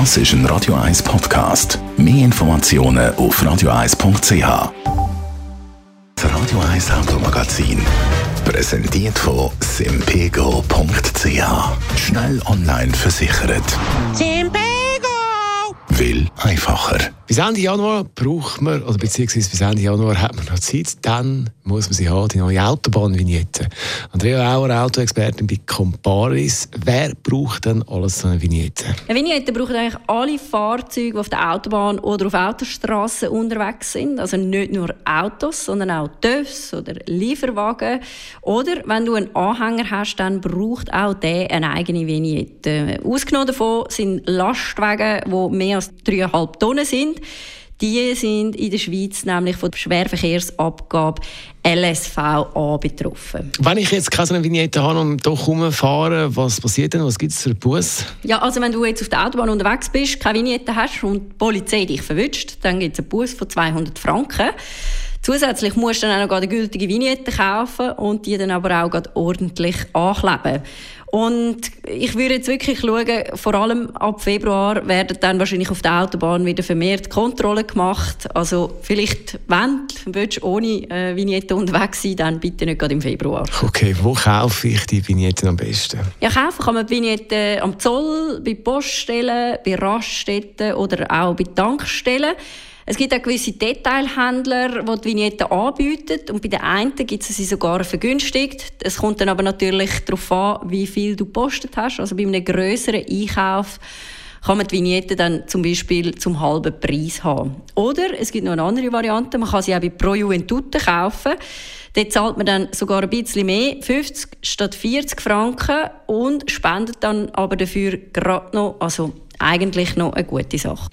Das ist ein Radio 1 Podcast. Mehr Informationen auf radio1.ch. Das Radio 1 Automagazin. Präsentiert von simpego.ch. Schnell online versichert. Simpego! Will einfacher. Bis Ende Januar braucht man, oder beziehungsweise bis Ende Januar hat man noch Zeit, dann muss man sie haben, die neue Autobahnvignette. Andrea Auer, Autoexpertin bei Comparis. Wer braucht denn alles so eine Vignette? Eine Vignette brauchen eigentlich alle Fahrzeuge, die auf der Autobahn oder auf Autostraßen unterwegs sind. Also nicht nur Autos, sondern auch TÜVs oder Lieferwagen. Oder wenn du einen Anhänger hast, dann braucht auch der eine eigene Vignette. Ausgenommen davon sind Lastwagen, die mehr als 3,5 Tonnen sind. Die sind in der Schweiz nämlich von der Schwerverkehrsabgabe LSVA betroffen. Wenn ich jetzt keine Vignette habe und doch rumfahre, was passiert denn? Was gibt es für einen Bus? Ja, also wenn du jetzt auf der Autobahn unterwegs bist, keine Vignette hast und die Polizei dich verwünscht, dann gibt es einen Bus von 200 Franken. Zusätzlich musst du dann auch noch eine gültige Vignette kaufen und die dann aber auch ordentlich ankleben. Und ich würde jetzt wirklich schauen, vor allem ab Februar werden dann wahrscheinlich auf der Autobahn wieder vermehrt Kontrollen gemacht. Also vielleicht, wenn du ohne äh, Vignette unterwegs sein dann bitte nicht gerade im Februar. Okay, wo kaufe ich die Vignetten am besten? Ja, kaufen kann man die Vignette am Zoll, bei Poststellen, bei Raststätten oder auch bei Tankstellen. Es gibt auch gewisse Detailhändler, die die Vignetten anbieten und bei den einen gibt es sie sogar vergünstigt. Es kommt dann aber natürlich darauf an, wie viel du gepostet hast. Also bei einem grösseren Einkauf kann man die Vignette dann zum Beispiel zum halben Preis haben. Oder es gibt noch eine andere Variante, man kann sie auch bei Pro Juventute kaufen. Dort zahlt man dann sogar ein bisschen mehr, 50 statt 40 Franken und spendet dann aber dafür gerade noch, also eigentlich noch eine gute Sache.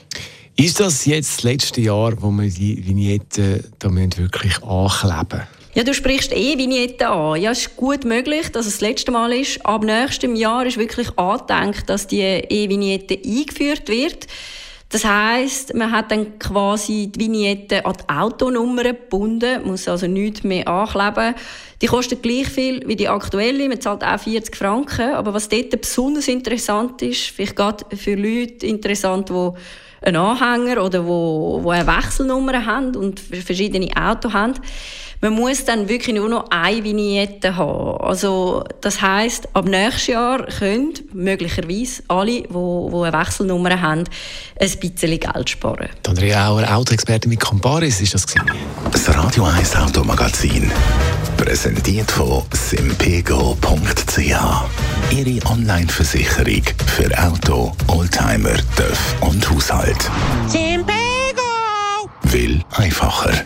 Ist das jetzt das letzte Jahr, wo wir die Vignetten da wirklich ankleben ja, du sprichst eh Vignetten an. Ja, es ist gut möglich, dass es das letzte Mal ist. Ab nächstem Jahr ist wirklich angedenkt, dass die E-Vignette eingeführt wird. Das heißt, man hat dann quasi die Vignette an die Autonummer gebunden, muss also nichts mehr ankleben. Die kostet gleich viel wie die aktuelle, man zahlt auch 40 Franken. Aber was dort besonders interessant ist, vielleicht gerade für Leute interessant, die einen Anhänger oder wo, wo eine Wechselnummer haben und verschiedene Autos haben. Man muss dann wirklich nur noch eine Vignette haben. Also, das heisst, ab nächstes Jahr können möglicherweise alle, die, die eine Wechselnummer haben, ein bisschen Geld sparen. Andrea Auer, Autoexperte mit Comparis, ist das gewesen? Das Radio 1 Automagazin. Präsentiert von simpego.ch. Ihre Online-Versicherung für Auto, Oldtimer, TÜV und Haushalt. Simpego! Will einfacher.